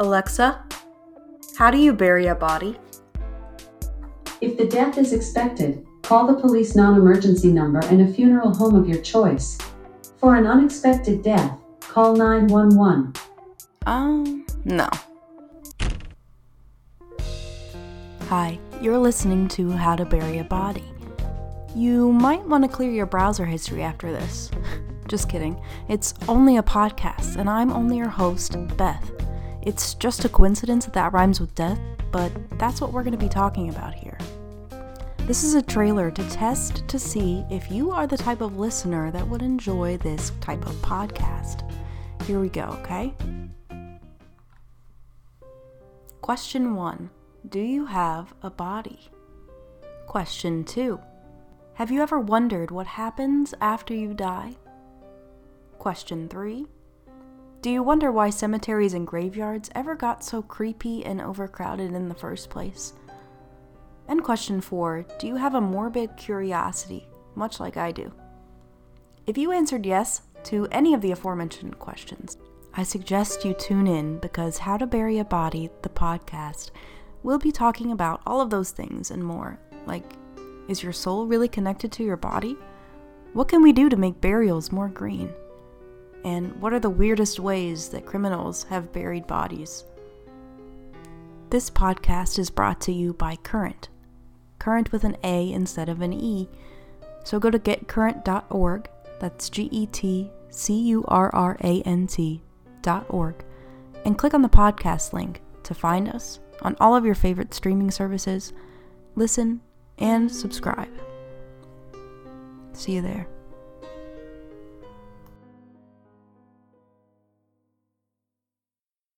Alexa, how do you bury a body? If the death is expected, call the police non emergency number and a funeral home of your choice. For an unexpected death, call 911. Um, no. Hi, you're listening to How to Bury a Body. You might want to clear your browser history after this. Just kidding. It's only a podcast, and I'm only your host, Beth. It's just a coincidence that that rhymes with death, but that's what we're going to be talking about here. This is a trailer to test to see if you are the type of listener that would enjoy this type of podcast. Here we go, okay? Question 1 Do you have a body? Question 2 Have you ever wondered what happens after you die? Question 3 Do you wonder why cemeteries and graveyards ever got so creepy and overcrowded in the first place? And question 4 Do you have a morbid curiosity, much like I do? If you answered yes to any of the aforementioned questions, I suggest you tune in because How to Bury a Body, the podcast, will be talking about all of those things and more. Like, is your soul really connected to your body? What can we do to make burials more green? And what are the weirdest ways that criminals have buried bodies? This podcast is brought to you by Currant. Currant with an A instead of an E. So go to getcurrant.org, that's G E T C U R R A N T.org, and click on the podcast link to find us on all of your favorite streaming services, listen, and subscribe. See you there.